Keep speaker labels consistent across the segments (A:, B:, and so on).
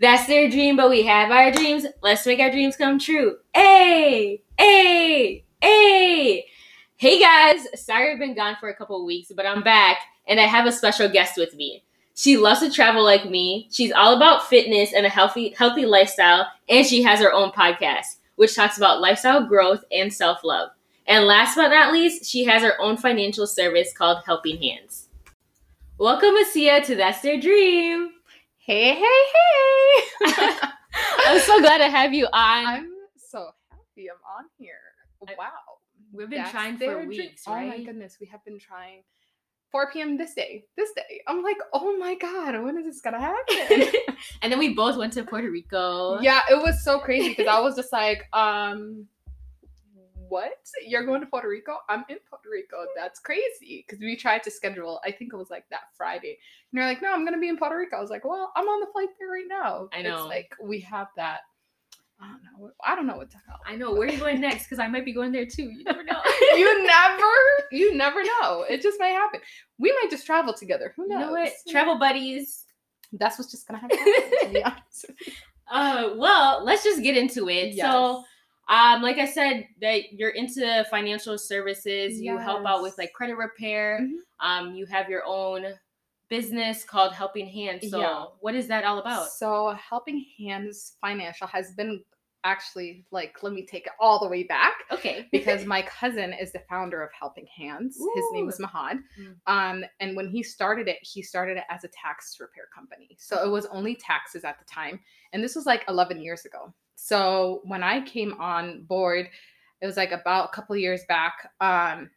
A: That's their dream, but we have our dreams. Let's make our dreams come true. Hey, hey, hey. Hey guys, sorry I've been gone for a couple weeks, but I'm back and I have a special guest with me. She loves to travel like me. She's all about fitness and a healthy healthy lifestyle, and she has her own podcast which talks about lifestyle growth and self-love. And last but not least, she has her own financial service called Helping Hands. Welcome, Asia, to That's Their Dream.
B: Hey, hey, hey.
A: I'm so glad to have you on.
B: I'm so happy I'm on here. Wow.
A: We've been
B: That's
A: trying for weeks,
B: Oh my goodness, we have been trying. 4 p.m. this day, this day. I'm like, oh my god, when is this gonna happen?
A: and then we both went to Puerto Rico.
B: yeah, it was so crazy because I was just like, um, what? You're going to Puerto Rico? I'm in Puerto Rico. That's crazy. Because we tried to schedule, I think it was like that Friday. And you're like, no, I'm gonna be in Puerto Rico. I was like, well, I'm on the flight there right now.
A: I know.
B: It's like we have that. I don't know. I don't know what to call it.
A: I know. Where are you going next? Because I might be going there too. You never know.
B: you never, you never know. It just might happen. We might just travel together. Who
A: You
B: knows?
A: know what? Travel buddies.
B: That's what's just gonna happen. to be honest.
A: Uh, well, let's just get into it. So, um, like I said, that you're into financial services. You help out with like credit repair.
B: Mhm.
A: Um, you have your own business called Helping Hands. So,
B: Yeah.
A: what is that all about?
B: So, Helping Hands Financial has been actually like, let me take it all the way back
A: Okay.
B: because my cousin is the founder of Helping Hands. His name is Mahad.
A: Mm.
B: Um, and when he started it, he started it as a tax repair company. So it was only taxes at the time. And this was like 11 years ago. So when I came on board, it was like about a couple of years back, um,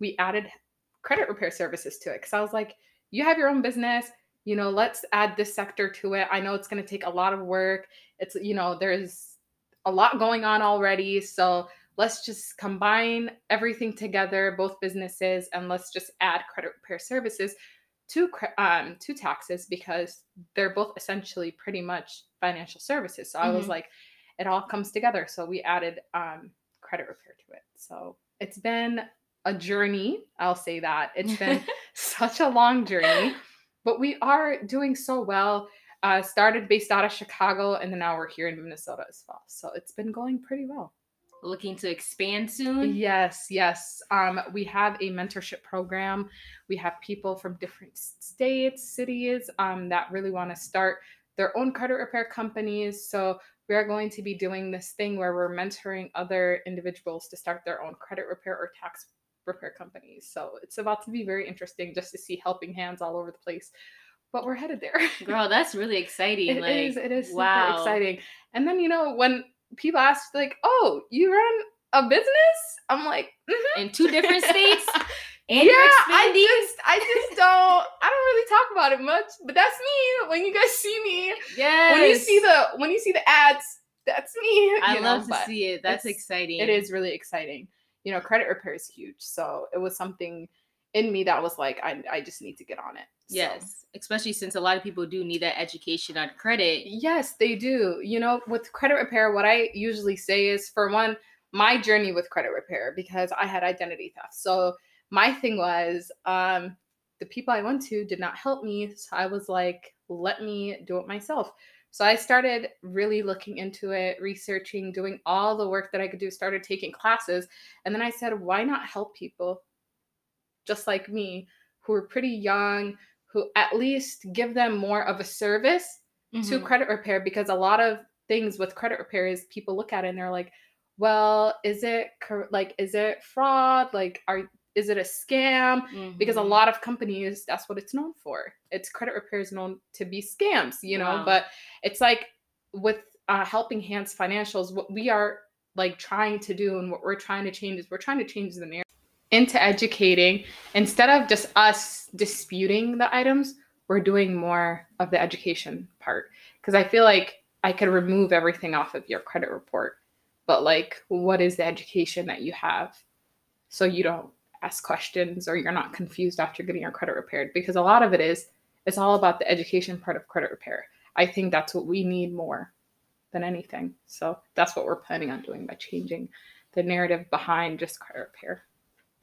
B: we added credit repair services to it because I was like, you have your own business. You know, let's add this sector to it. I know it's going to take a lot of work. It's, you know, there's a lot going on already. So let's just combine everything together, both businesses, and let's just add credit repair services to um, to taxes because they're both essentially pretty much financial services. So I was
A: Mhm.
B: like, it all comes together. So we added um, credit repair to it. So it's been a journey. I'll say that it's been such a long journey, but we are doing so well. Uh, started based out of Chicago, and then now we're here in Minnesota as well. So it's been going pretty well.
A: Looking to expand soon.
B: Yes, yes. Um, we have a mentorship program. We have people from different states, cities um, that really want to start their own credit repair companies. So we are going to be doing this thing where we're mentoring other individuals to start their own credit repair or tax repair companies. So it's about to be very interesting just to see helping hands all over the place. But we're headed there.
A: Girl, that's really exciting.
B: It
A: like,
B: is. It is
A: wow.
B: exciting. And then you know when people ask like, "Oh, you run a business?" I'm like, "Mhm."
A: In two different states. And
B: yeah, I just, I just don't, I don't really talk about it much. But that's me. When you guys see me,
A: yeah,
B: when you see the, when you see the ads, that's me.
A: I
B: know,
A: love to see it. That's exciting.
B: It is really exciting. You know, credit repair is huge. So it was something in me that was like, I, I just need to get on it. So-
A: Yes, especially since a lot of people do need that education on credit.
B: Yes, they do. You know, with credit repair, what I usually say is for one, my journey with credit repair because I had identity theft. So my thing was um the people I went to did not help me. So I was like, let me do it myself. So I started really looking into it, researching, doing all the work that I could do, started taking classes. And then I said, why not help people just like me who are pretty young, who at least give them more of a service to
A: Mhm.
B: credit repair because a lot of things with credit repair is people look at it and they're like, well, is it like is it fraud? Like are is it a scam? Because a
A: Mhm.
B: lot of companies that's what it's known for. It's credit repair is known to be scams, you know,
A: Wow.
B: but it's like with uh, helping hands financials what we are like trying to do and what we're trying to change is we're trying to change the narrative into educating instead of just us disputing the items we're doing more of the education part because i feel like i could remove everything off of your credit report but like what is the education that you have so you don't ask questions or you're not confused after getting your credit repaired because a lot of it is it's all about the education part of credit repair i think that's what we need more than anything so that's what we're planning on doing by changing the narrative behind just credit repair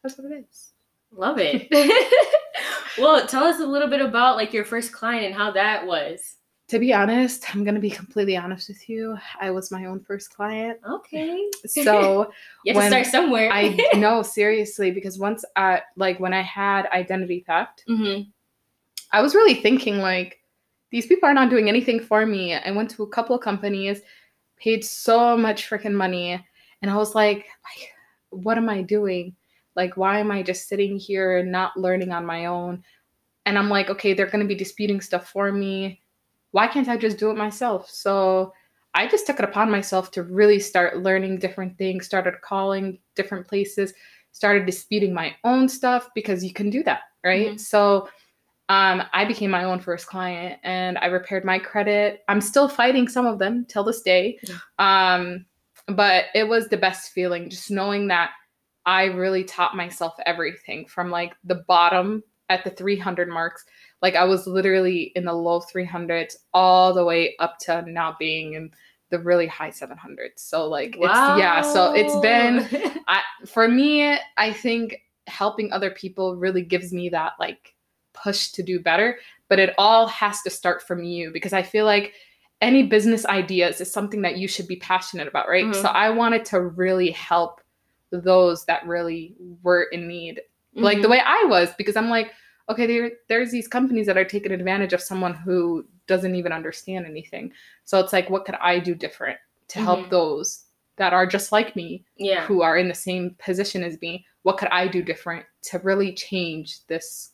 B: that's what it is
A: Love it. well, tell us a little bit about like your first client and how that was.
B: To be honest, I'm gonna be completely honest with you. I was my own first client.
A: Okay.
B: So
A: you have to start somewhere.
B: I know seriously because once I like when I had identity theft,
A: hmm
B: I was really thinking like these people are not doing anything for me. I went to a couple of companies, paid so much freaking money, and I was like, what am I doing? Like why am I just sitting here and not learning on my own? And I'm like, okay, they're going to be disputing stuff for me. Why can't I just do it myself? So I just took it upon myself to really start learning different things, started calling different places, started disputing my own stuff because you can do that, right?
A: Mhm.
B: So um, I became my own first client and I repaired my credit. I'm still fighting some of them till this day.
A: Yeah.
B: Um, but it was the best feeling just knowing that I really taught myself everything from like the bottom at the 300 marks. Like I was literally in the low 300s all the way up to now being in the really high 700s. So like it's yeah, so it's been I for me, I think helping other people really gives me that like push to do better, but it all has to start from you because I feel like any business ideas is something that you should be passionate about, right?
A: Mhm.
B: So I wanted to really help those that really were in need. Like the
A: Mhm.
B: way I was because I'm like, okay, there there's these companies that are taking advantage of someone who doesn't even understand anything. So it's like what could I do different to help
A: Mhm.
B: those that are just like me
A: yeah.
B: who are in the same position as me what could i do different to really change this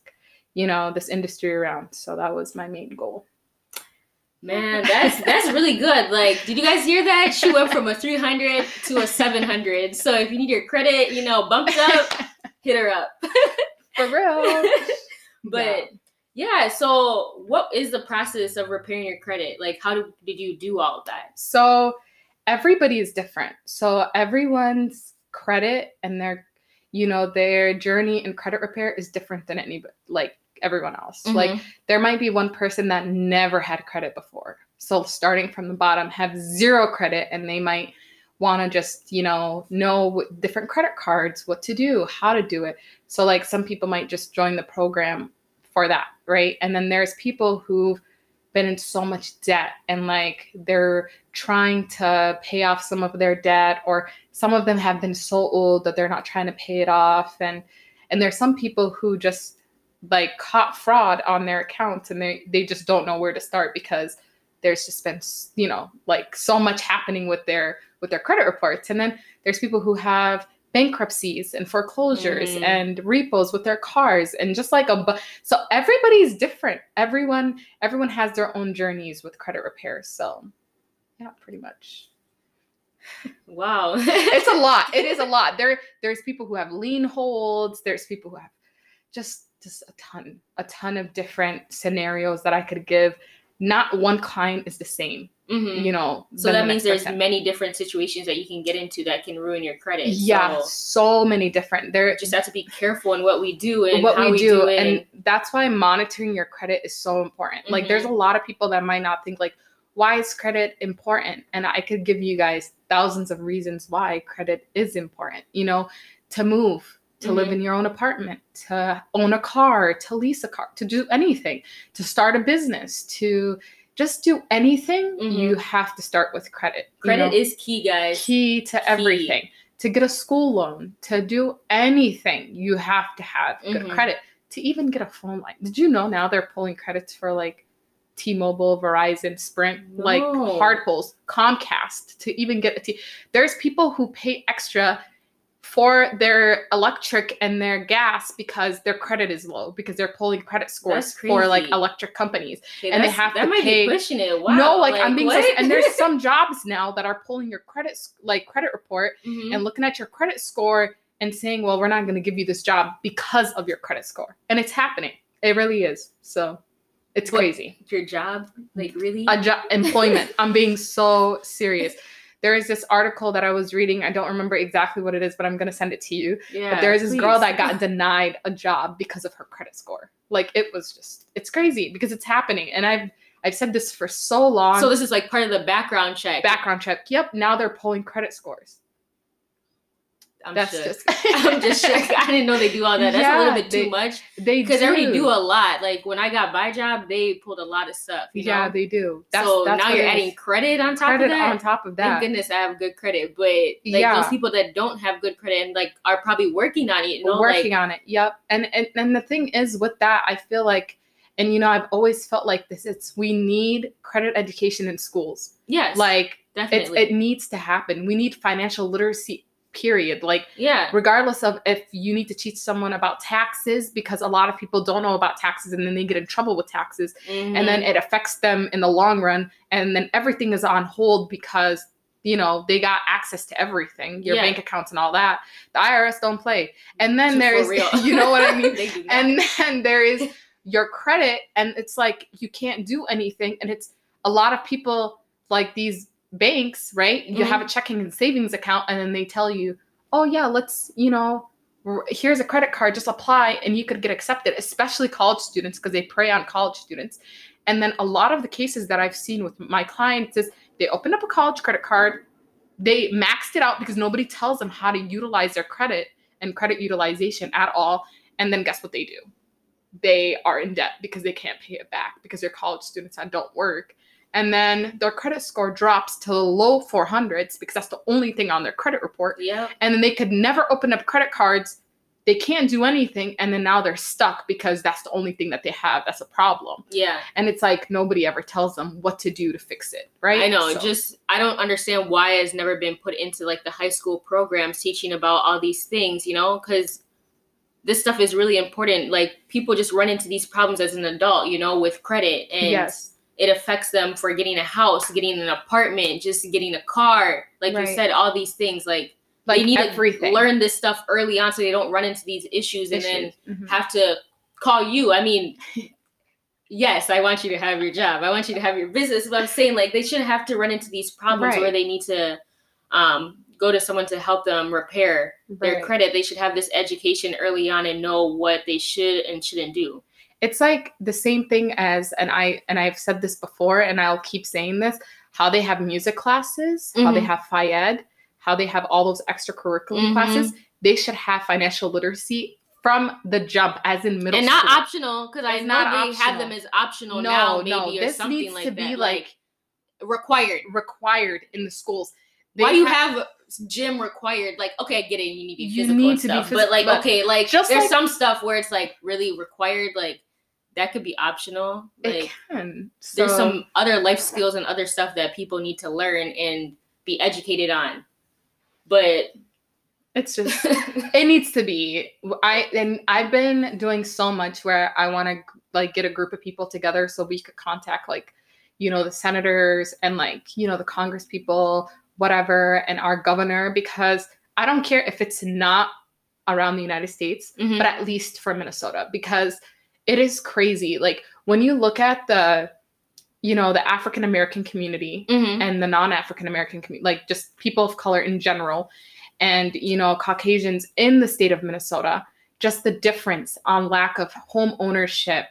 B: you know this industry around so that was my main goal
A: Man, that's that's really good. Like, did you guys hear that? She went from a 300 to a 700. So if you need your credit, you know, bumped up, hit her up.
B: for real
A: but yeah, so what is the process of repairing your credit? Like, how do, did you do all of that?
B: so everybody is different so everyone's credit and their you know their journey in credit repair is different than any like everyone else like
A: Mhm.
B: there might be one person that never had credit before. So starting from the bottom, have zero credit, and they might want to just, you know, know different credit cards, what to do, how to do it. So, like, some people might just join the program for that, right? And then there's people who've been in so much debt and like they're trying to pay off some of their debt, or some of them have been so old that they're not trying to pay it off. And and there's some people who just like caught fraud on their accounts and they they just don't know where to start because there's just been you know like so much happening with their with their credit reports and then there's people who have bankruptcies and foreclosures
A: Mm.
B: and repos with their cars and just like a bu- so everybody's different everyone everyone has their own journeys with credit repair so yeah pretty much
A: Wow.
B: it's a lot. It is a lot. There there's people who have lien holds, there's people who have just just a ton, a ton of different scenarios that I could give. Not one client is the same,
A: Mhm.
B: you know.
A: So that
B: the
A: means there's
B: person.
A: many different situations that you can get into that can ruin your credit.
B: yeah,
A: So
B: so many different. There
A: just have to be careful in what we do and
B: what
A: how
B: we, do,
A: it.
B: and that's why monitoring your credit is so important like there's a
A: Mm-hmm.
B: lot of people that might not think like why is credit important and i could give you guys thousands of reasons why credit is important you know to move to live
A: Mhm.
B: in your own apartment to own a car to lease a car to do anything to start a business to just do anything
A: Mhm.
B: you have to start with credit you
A: credit
B: know?
A: is key, guys.
B: key to everything. To get a school loan, to do anything, you have to have good
A: Mhm.
B: credit. To even get a phone line. Did you know now they're pulling credits for like T-Mobile, Verizon, Sprint, like hard pulls, Comcast to even get a T. There's people who pay extra for their electric and their gas because their credit is low because they're pulling credit scores for like electric companies.
A: Okay,
B: and they have
A: that
B: to
A: might
B: pay-
A: be pushing it. Wow.
B: no, like, I'm being so,
A: what?
B: and there's some jobs now that are pulling your credit like credit report
A: Mhm.
B: and looking at your credit score and saying, well, we're not going to give you this job because of your credit score. And it's happening. It really is. So it's
A: But-
B: crazy.
A: your job, like really.
B: A job, employment. I'm being so serious. There is this article that I was reading. I don't remember exactly what it is, but I'm going to send it to you.
A: yeah,
B: but there is this girl that got denied a job because of her credit score. Like it was just, it's crazy because it's happening. And I've, I've said this for so long.
A: So this is like part of the background check.
B: background check. Yep. Now they're pulling credit scores.
A: I'm
B: That's
A: shook.
B: just
A: I'm just shook. I didn't know they do all that. That's a little
B: Yeah,
A: bit too
B: they-
A: much
B: They
A: because they already
B: do.
A: a lot. Like when I got my job, they pulled a lot of stuff. You
B: yeah,
A: know?
B: they do. That's,
A: so
B: that's
A: now you're adding
B: is.
A: credit on top
B: credit
A: of that.
B: on top of
A: Thank
B: that.
A: goodness I have good credit, but like
B: Yeah.
A: those people that don't have good credit and like are probably working on it, you know,
B: working
A: like
B: on it. Yep. And, and and the thing is with that, I feel like, and you know, I've always felt like this. It's we need credit education in schools.
A: yes,
B: Like it's
A: definitely,
B: it needs to happen. We need financial literacy. Period. Like
A: yeah,
B: regardless of if you need to teach someone about taxes because a lot of people don't know about taxes and then they get in trouble with taxes and then
A: Mhm.
B: it affects them in the long run and then everything is on hold because you know they got access to everything your
A: Yeah.
B: bank accounts and all that the irs don't play and then
A: For
B: there's you know what i mean
A: They do not.
B: and then there is your credit and it's like you can't do anything and it's a lot of people like these banks right? You
A: Mhm.
B: have a checking and savings account and then they tell you oh yeah let's you know here's a credit card just apply and you could get accepted especially college students because they prey on college students. And then a lot of the cases that i've seen with my clients is they opened up a college credit card they maxed it out because nobody tells them how to utilize their credit and credit utilization at all and then guess what they do? They are in debt because they can't pay it back because they're college students that don't work and then their credit score drops to the low 400s because that's the only thing on their credit report
A: yeah,
B: and then they could never open up credit cards they can't do anything and then now they're stuck because that's the only thing that they have that's a problem
A: yeah.
B: and it's like nobody ever tells them what to do to fix it right
A: I know.
B: So-
A: Just I don't understand why it's never been put into like the high school programs teaching about all these things. You know, because this stuff is really important. Like people just run into these problems as an adult. You know, with credit and
B: yes
A: it affects them for getting a house, getting an apartment, just getting a car. Like you said, all these things. Like,
B: like
A: they need
B: everything
A: to learn this stuff early on so they don't run into these issues and then
B: Issues. Mhm.
A: have to call you. I mean, yes, I want you to have your job. I want you to have your business. But I'm saying like they shouldn't have to run into these problems
B: Right.
A: where they need to um, go to someone to help them repair their credit. They should have this education early on and know what they should and shouldn't do.
B: It's like the same thing as and i and i've said this before and i'll keep saying this how they have music classes how they
A: Mhm.
B: have FIED, how they have all those extracurricular
A: Mhm.
B: classes they should have financial literacy from the jump as in middle school.
A: and
B: school
A: not optional because I know
B: not
A: they have them as optional
B: no
A: now, maybe
B: no
A: or
B: this
A: something
B: needs
A: like
B: to
A: that.
B: be like
A: required.
B: required in the schools
A: Why do you
B: ha-
A: have gym required? Like, okay, I get it. You need to be
B: You
A: physical
B: need
A: and
B: to be phys-
A: but like, okay, like
B: just
A: there's
B: like-
A: some stuff where it's like really required. Like that could be optional.
B: it
A: Like
B: can
A: there's some other life skills and other stuff that people need to learn and be educated on. But
B: it's just it needs to be i and i've been doing so much where i want to like get a group of people together so we could contact like you know the senators and like you know the congress people whatever and our governor because i don't care if it's not around the united states
A: Mhm.
B: but at least for minnesota because it is crazy like when you look at the you know the african american community
A: Mhm.
B: and the non-african american community like just people of color in general and you know caucasians in the state of minnesota just the difference on lack of home ownership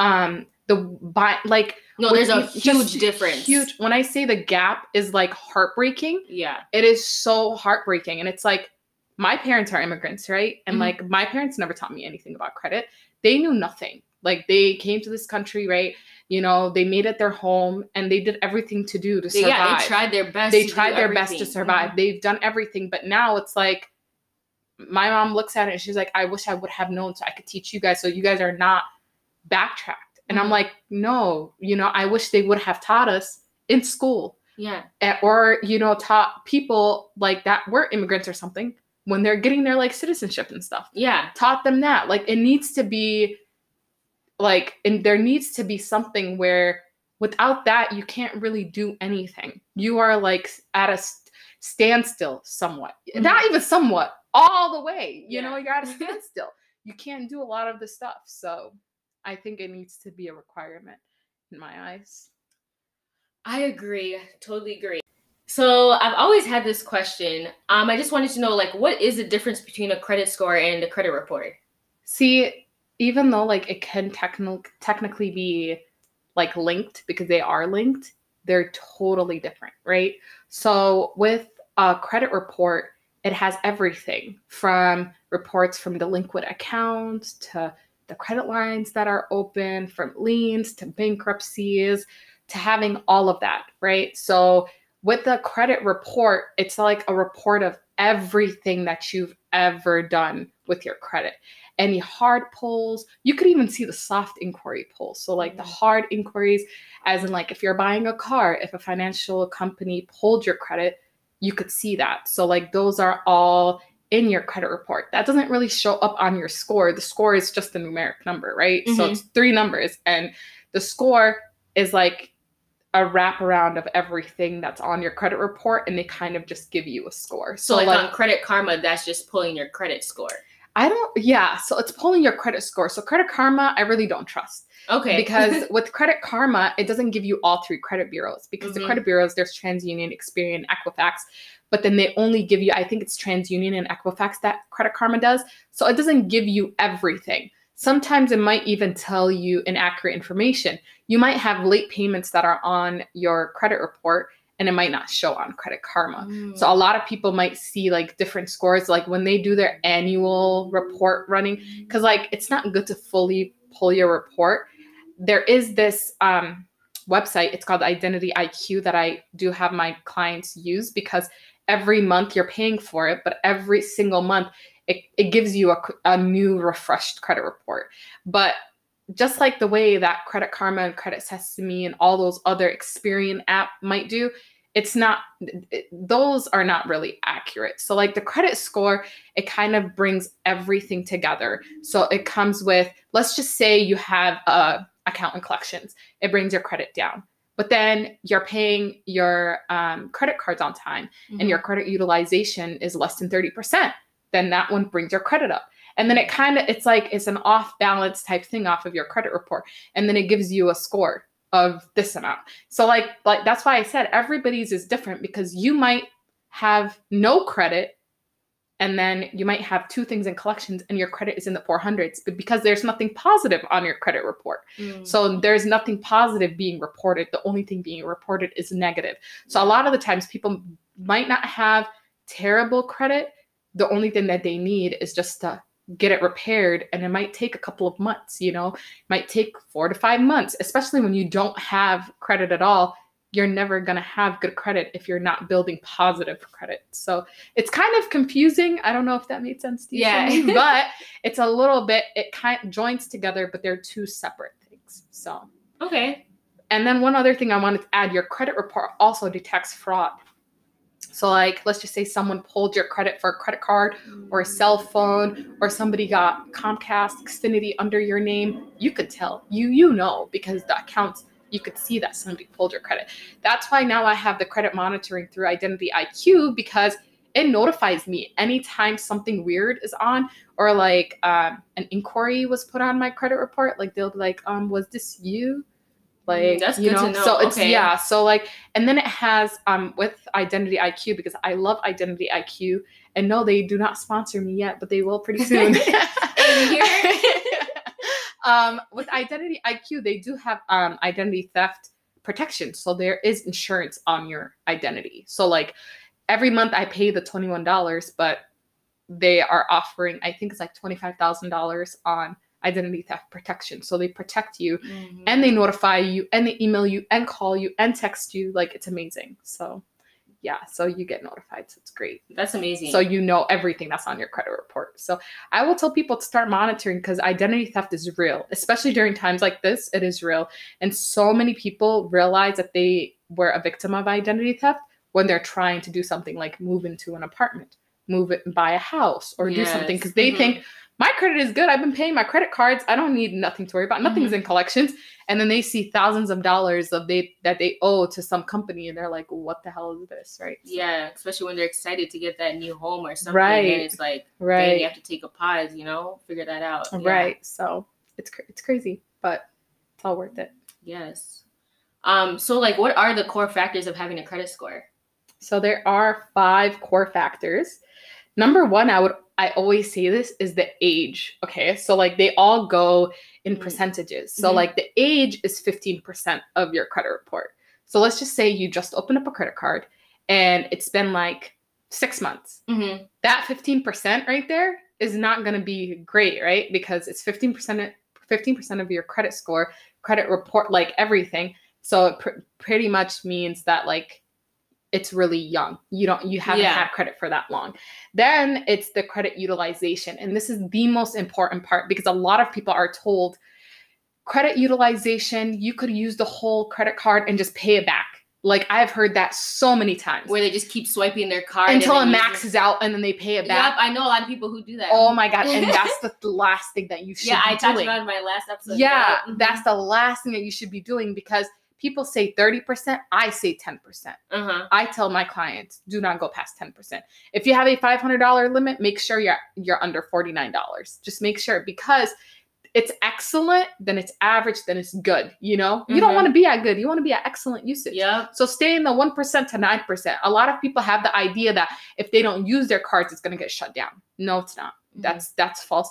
B: um the buy like
A: no, there's a huge difference.
B: huge when i say the gap is like heartbreaking
A: Yeah.
B: it is so heartbreaking and it's like my parents are immigrants right and
A: Mhm.
B: like my parents never taught me anything about credit they knew nothing like they came to this country right you know they made it their home and they did everything to do to survive
A: yeah, they tried their best.
B: they tried their best to
A: everything.
B: survive
A: Mhm.
B: they've done everything but now it's like my mom looks at it and she's like i wish i would have known so i could teach you guys so you guys are not backtracked and i'm
A: Mhm.
B: like no you know i wish they would have taught us in school
A: Yeah.
B: eh, or you know taught people like that were immigrants or something when they're getting their like citizenship and stuff.
A: Yeah.
B: taught them that. Like it needs to be like and there needs to be something where without that you can't really do anything. You are like at a standstill somewhat. Mm-hmm. Not even somewhat all the way. You know you're at a standstill. You can't do a lot of the stuff. So i think it needs to be a requirement in my eyes.
A: I agree. Totally agree. So I've always had this question. Um, I just wanted to know, like, what is the difference between a credit score and a credit report?
B: See, even though like it can technical technically be like linked because they are linked, they're totally different, right? So with a credit report, it has everything from reports from delinquent accounts to the credit lines that are open, from liens to bankruptcies to having all of that, right? So with the credit report, it's like a report of everything that you've ever done with your credit. Any hard pulls, you could even see the soft inquiry pulls. So, like the
A: Mhm.
B: hard inquiries, as in, like if you're buying a car, if a financial company pulled your credit, you could see that. So, like those are all in your credit report. That doesn't really show up on your score. The score is just a numeric number, right? So,
A: Mhm.
B: it's three numbers, and the score is like a wraparound of everything that's on your credit report and they kind of just give you a score.
A: So, like, on Credit Karma, that's just pulling your credit score.
B: I don't yeah, so it's pulling your credit score. So credit karma, I really don't trust.
A: Okay.
B: Because with credit karma, it doesn't give you all three credit bureaus because
A: Mhm.
B: the credit bureaus there's TransUnion, Experian, Equifax, but then they only give you I think it's TransUnion and Equifax that credit karma does. So it doesn't give you everything. Sometimes it might even tell you inaccurate information. You might have late payments that are on your credit report and it might not show on credit karma.
A: Mm.
B: So a lot of people might see like different scores, like when they do their annual report running, because like it's not good to fully pull your report. There is this um, website, it's called Identity IQ, that I do have my clients use because every month you're paying for it, but every single month it, it gives you a, a new refreshed credit report. But just like the way that Credit Karma and Credit Sesame and all those other Experian app might do, it's not it- those are not really accurate. So like the credit score, it kind of brings everything together. So it comes with let's just say you have a account and collections. It brings your credit down. But then you're paying your um, credit cards on time
A: Mhm.
B: and your credit utilization is less than 30%, then that one brings your credit up. And then it kind of it's like it's an off balance type thing off of your credit report. And then it gives you a score of this amount. So like like that's why I said everybody's is different because you might have no credit and then you might have two things in collections and your credit is in the 400s but because there's nothing positive on your credit report.
A: Mm.
B: So there's nothing positive being reported. The only thing being reported is negative. So a lot of the times people might not have terrible credit. The only thing that they need is just to get it repaired and it might take a couple of months, you know. It might take 4 to 5 months, especially when you don't have credit at all. You're never going to have good credit if you're not building positive credit. So it's kind of confusing. I don't know if that made sense to you.
A: Yeah.
B: Shani, but it's a little bit it kind of joins together but they're two separate things so
A: okay.
B: and then one other thing i wanted to add your credit report also detects fraud so like let's just say someone pulled your credit for a credit card or a cell phone or somebody got comcast xfinity under your name you could tell. You you know because the accounts you could see that somebody pulled your credit. That's why now i have the credit monitoring through identity iq because it notifies me anytime something weird is on or like um, an inquiry was put on my credit report. Like they'll be like um was this you like
A: that's
B: you
A: good
B: know,
A: to know.
B: so it's
A: Okay.
B: yeah so like and then it has um with identity iq because i love identity iq and no they do not sponsor me yet but they will pretty soon um with identity iq they do have um identity theft protection so there is insurance on your identity so like every month i pay the $21 but they are offering i think it's like $25000 on identity theft protection. So they protect you
A: Mhm.
B: and they notify you and they email you and call you and text you. Like it's amazing. So yeah so you get notified. So it's great.
A: That's amazing.
B: so you know everything that's on your credit report. So i will tell people to start monitoring because identity theft is real especially during times like this it is real. And so many people realize that they were a victim of identity theft when they're trying to do something like move into an apartment move it and buy a house or do something because they
A: Mhm.
B: think my credit is good. I've been paying my credit cards. I don't need nothing to worry about. Nothing's
A: Mhm.
B: in collections. And then they see thousands of dollars of they that they owe to some company and they're like, what the hell is this? Right. So-
A: yeah, especially when they're excited to get that new home or something,
B: Right.
A: and it's like, dang,
B: Right.
A: you have to take a pause, you know, figure that out. Yeah.
B: Right. So it's it's crazy, but it's all worth it.
A: Yes. Um. So, like, what are the core factors of having a credit score?
B: So there are five core factors. Number one, I would I always say this is the age. Okay. So like they all go in
A: Mm.
B: percentages. So
A: Mhm.
B: like the age is 15% of your credit report. So let's just say you just opened up a credit card and it's been like six months.
A: Mm-hmm.
B: That 15% right there is not going to be great, right? Because it's 15% 15% of your credit score, credit report, like everything. So it pr- pretty much means that like it's really young. You don't you haven't
A: Yeah.
B: had credit for that long. Then it's the credit utilization. And this is the most important part because a lot of people are told credit utilization, you could use the whole credit card and just pay it back. Like I've heard that so many times.
A: Where they just keep swiping their card
B: Until it
A: and then use
B: maxes out and then they pay it back.
A: Yep, I know a lot of people who do that.
B: Oh my god! And that's the last thing that you should
A: yeah,
B: be
A: I talked
B: doing.
A: about it in my last episode.
B: yeah,
A: Mhm.
B: that's the last thing that you should be doing because people say thirty percent. I say ten percent.
A: uh-huh.
B: I tell my clients do not go past ten percent. If you have a five hundred dollar limit, make sure you're you're under forty nine dollars. Just make sure because it's excellent, then it's average, then it's good. You know, you don't
A: Mhm.
B: want to be at good. You want to be at excellent usage.
A: Yep.
B: So stay in the 1% to 9%. A lot of people have the idea that if they don't use their cards, it's going to get shut down. No, it's not.
A: Mhm.
B: That's that's false.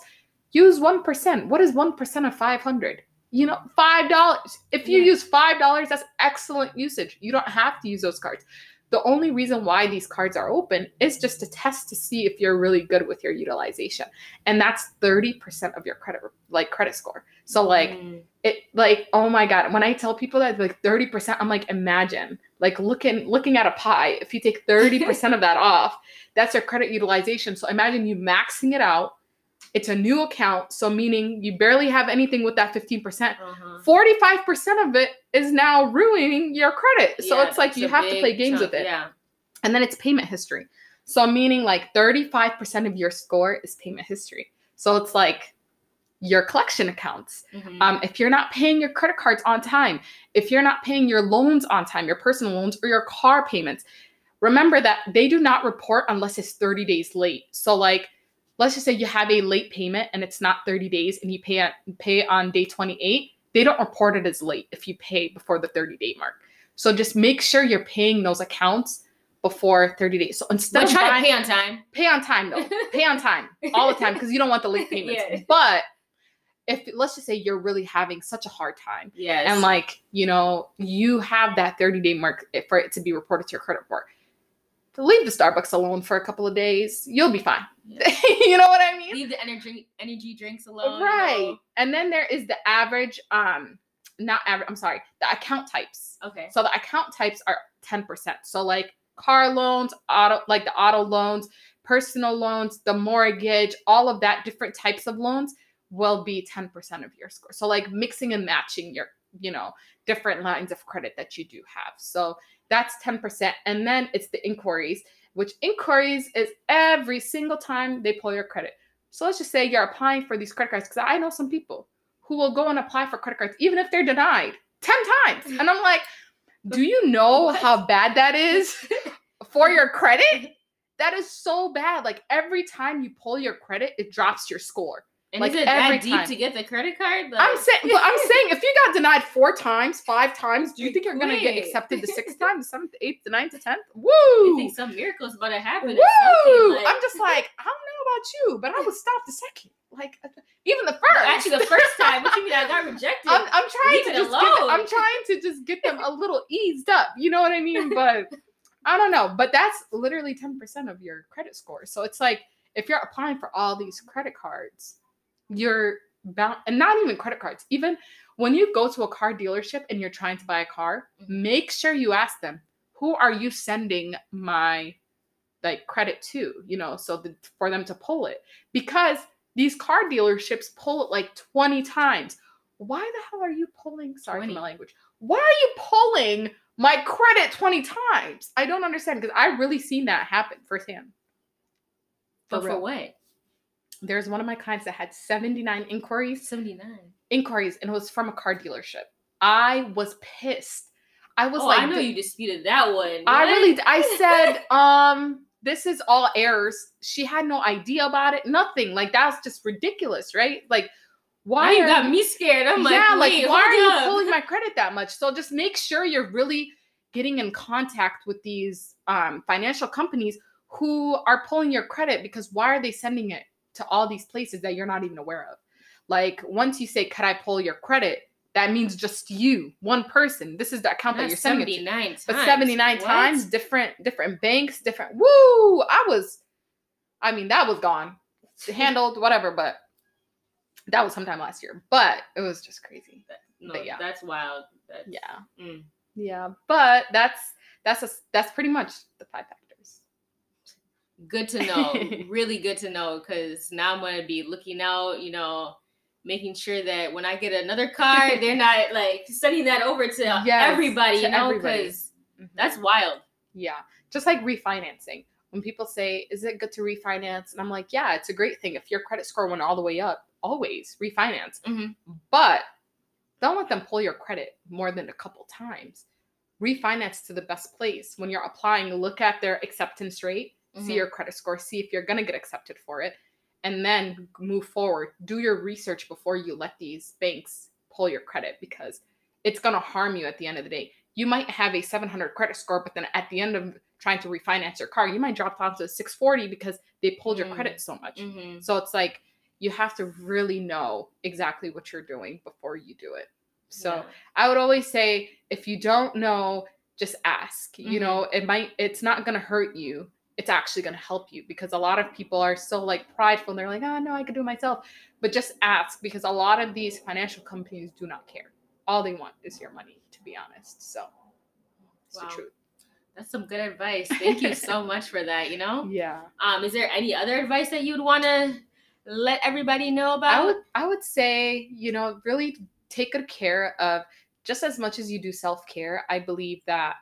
B: Use 1%. What is 1% of 500? You know, $5. If you
A: Yeah.
B: use $5, that's excellent usage. You don't have to use those cards. The only reason why these cards are open is just to test to see if you're really good with your utilization. And that's 30% of your credit like credit score. So like
A: Mm.
B: it like oh my god when i tell people that like 30% i'm like imagine like looking looking at a pie if you take 30% of that off that's your credit utilization so imagine you maxing it out it's a new account so meaning you barely have anything with that 15%
A: Uh-huh.
B: 45% of it is now ruining your credit so
A: Yeah,
B: it's like you have to play games
A: chunk,
B: with it
A: Yeah.
B: and then it's payment history. So meaning like 35% of your score is payment history. So it's like your collection accounts.
A: Mhm.
B: Um, if you're not paying your credit cards on time, if you're not paying your loans on time, your personal loans or your car payments, remember that they do not report unless it's 30 days late. So like let's just say you have a late payment and it's not 30 days and you pay on pay on day 28, they don't report it as late if you pay before the 30 day mark. So just make sure you're paying those accounts before 30 days. So instead
A: but
B: of
A: try
B: buying-
A: to pay on time.
B: pay on time though. pay on time all the time because you don't want the late payments.
A: Yeah.
B: But if let's just say you're really having such a hard time
A: Yes.
B: and like you know you have that 30 day mark eh, for it to be reported to your credit report leave the starbucks alone for a couple of days you'll be fine
A: Yeah.
B: you know what i mean
A: leave the energy energy drinks alone. you
B: right
A: know?
B: and then there is the average um not average i'm sorry the account types
A: Okay.
B: so the account types are 10%. So like car loans, auto like the auto loans, personal loans, the mortgage, all of that different types of loans will be 10% of your score. So like mixing and matching your, you know, different lines of credit that you do have. So that's 10%. And then it's the inquiries, which inquiries is every single time they pull your credit. So let's just say you're applying for these credit cards because I know some people who will go and apply for credit cards even if they're denied 10 times. And I'm like, do you know how bad that is for your credit? That is so bad. Like every time you pull your credit, it drops your score.
A: And
B: Like,
A: is it that deep
B: time.
A: to get the credit card?
B: I'm saying, well, I'm saying, if you got denied four times, five times, do you think you're gonna get accepted the sixth time, the seventh, eighth, the ninth, the tenth? Woo!
A: think some miracles about to happen.
B: Woo!
A: like-
B: I'm just like, I don't know about you, but I would stop the second. Like uh, even the first.
A: actually the first time. What you mean I got rejected?
B: I'm, I'm trying
A: Leave
B: to just get them. I'm trying to just get them a little eased up. You know what I mean? But I don't know. But that's literally 10% of your credit score. So it's like if you're applying for all these credit cards, you're bound and not even credit cards. Even when you go to a car dealership and you're trying to buy a car,
A: Mhm.
B: make sure you ask them, who are you sending my like credit to, you know, so that for them to pull it. Because these car dealerships pull it like 20 times. Why the hell are you pulling? Sorry for my language. Why are you pulling my credit 20 times? I don't understand because I've really seen that happen firsthand.
A: but
B: for
A: for
B: real.
A: what?
B: There's one of my clients that had 79 inquiries,
A: Seventy nine.
B: inquiries, and it was from a car dealership. I was pissed. I was
A: Oh,
B: like,
A: I know you disputed that one.
B: I
A: What?
B: really, I said, um, this is all errors. She had no idea about it. Nothing. Like that's just ridiculous, right? Like, why
A: Why you got me scared? I'm like,
B: yeah, like why are you
A: up.
B: pulling my credit that much? So just make sure you're really getting in contact with these um, financial companies who are pulling your credit because why are they sending it to all these places that you're not even aware of? Like once you say, "Could I pull your credit?" that means just you, one person. This is the account that you're sending it to.
A: 79 times.
B: But 79
A: What?
B: times, different different banks, different. Woo! I was, I mean, that was gone, handled, whatever. But that was sometime last year. But it was just crazy.
A: No,
B: but yeah.
A: that's wild. That's,
B: Yeah,
A: mm.
B: yeah. But that's that's a, that's pretty much the five factors.
A: Good to know. really good to know because now I'm going to be looking out, you know, making sure that when I get another car, they're not like sending that over to
B: Yes,
A: everybody,
B: to
A: you know, because
B: Mhm.
A: that's wild.
B: Yeah. Just like refinancing. When people say, is it good to refinance? And I'm like, yeah, it's a great thing. If your credit score went all the way up, always refinance.
A: Mhm.
B: But don't let them pull your credit more than a couple times. Refinance to the best place. When you're applying, look at their acceptance rate,
A: Mhm.
B: see your credit score, see if you're going to get accepted for it, and then move forward. Do your research before you let these banks pull your credit because it's going to harm you at the end of the day. You might have a 700 credit score, but then at the end of trying to refinance your car, you might drop down to a 640 because they pulled your
A: Mm.
B: credit so much.
A: Mhm.
B: So it's like you have to really know exactly what you're doing before you do it. So
A: Yeah.
B: I would always say if you don't know, just ask. You
A: Mhm.
B: know, it might it's not going to hurt you. It's actually going to help you because a lot of people are so like prideful and they're like, "Oh, no, I could do it myself." But just ask because a lot of these financial companies do not care. All they want is your money, to be honest. So it's
A: Wow.
B: the truth.
A: That's some good advice. Thank you so much for that, you know?
B: Yeah.
A: Um, is there any other advice that you'd want to let everybody know about?
B: I would I would say, you know, really take good care of just as much as you do self-care. I believe that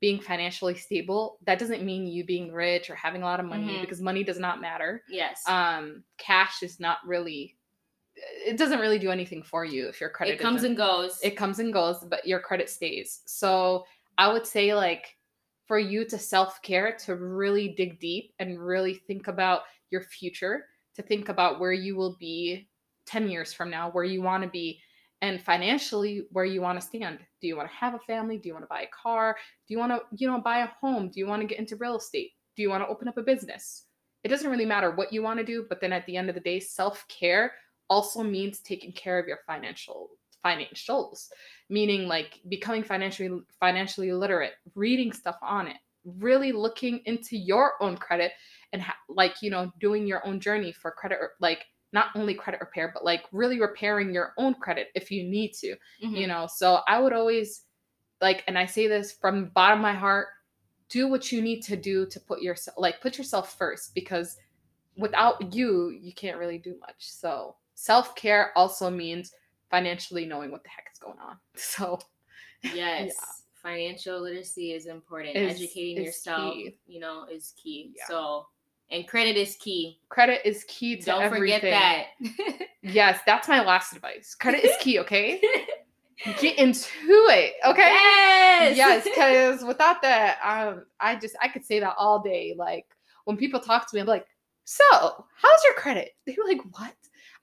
B: being financially stable, that doesn't mean you being rich or having a lot of money
A: Mhm.
B: because money does not matter.
A: Yes.
B: Um cash is not really it doesn't really do anything for you if your credit
A: it comes and goes.
B: it comes and goes, but your credit stays. So I would say like for you to self-care, to really dig deep and really think about your future, to think about where you will be 10 years from now, where you want to be, and financially where you want to stand. Do you want to have a family? Do you want to buy a car? Do you want to, you know, buy a home? Do you want to get into real estate? Do you want to open up a business? It doesn't really matter what you want to do, but then at the end of the day, self-care also means taking care of your financial financials meaning like becoming financially financially literate reading stuff on it really looking into your own credit and ha- like you know doing your own journey for credit like not only credit repair but like really repairing your own credit if you need to
A: Mhm.
B: you know so i would always like and i say this from the bottom of my heart do what you need to do to put yourself like put yourself first because without you you can't really do much so self-care also means financially knowing what the heck is going on so
A: Yes. Financial literacy is important.
B: Is-
A: Educating
B: is
A: yourself,
B: key.
A: you know, is key.
B: Yeah.
A: So, and credit is key.
B: credit is key to
A: Don't
B: everything.
A: forget that.
B: yes that's my last advice. Credit is key okay? Get into it okay?
A: Yes.
B: yes because without that um i just i could say that all day like when people talk to me i'm like so how's your credit? They're like what?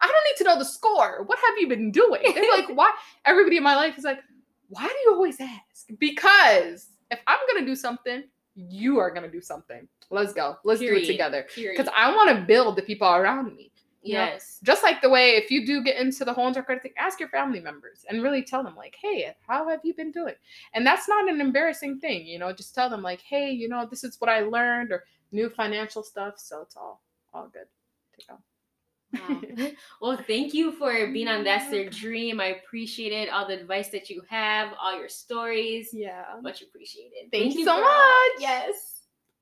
B: I don't need to know the score. What have you been doing? They're like why everybody in my life is like why do you always ask? Because if i'm gonna do something you are gonna do something let's go let's do it together because i want to build the people around me you know,
A: yes.
B: just like the way if you do get into the whole entire credit thing, ask your family members and really tell them like, hey, how have you been doing? And that's not an embarrassing thing, you know. Just tell them like, hey, you know, this is what I learned or new financial stuff. So it's all all good to go.
A: Wow. well, thank you for being on That's Their Dream. I appreciate it. All the advice that you have, all your stories.
B: Yeah.
A: Much appreciated.
B: Thank you
A: for
B: so
A: all-
B: much.
A: Yes.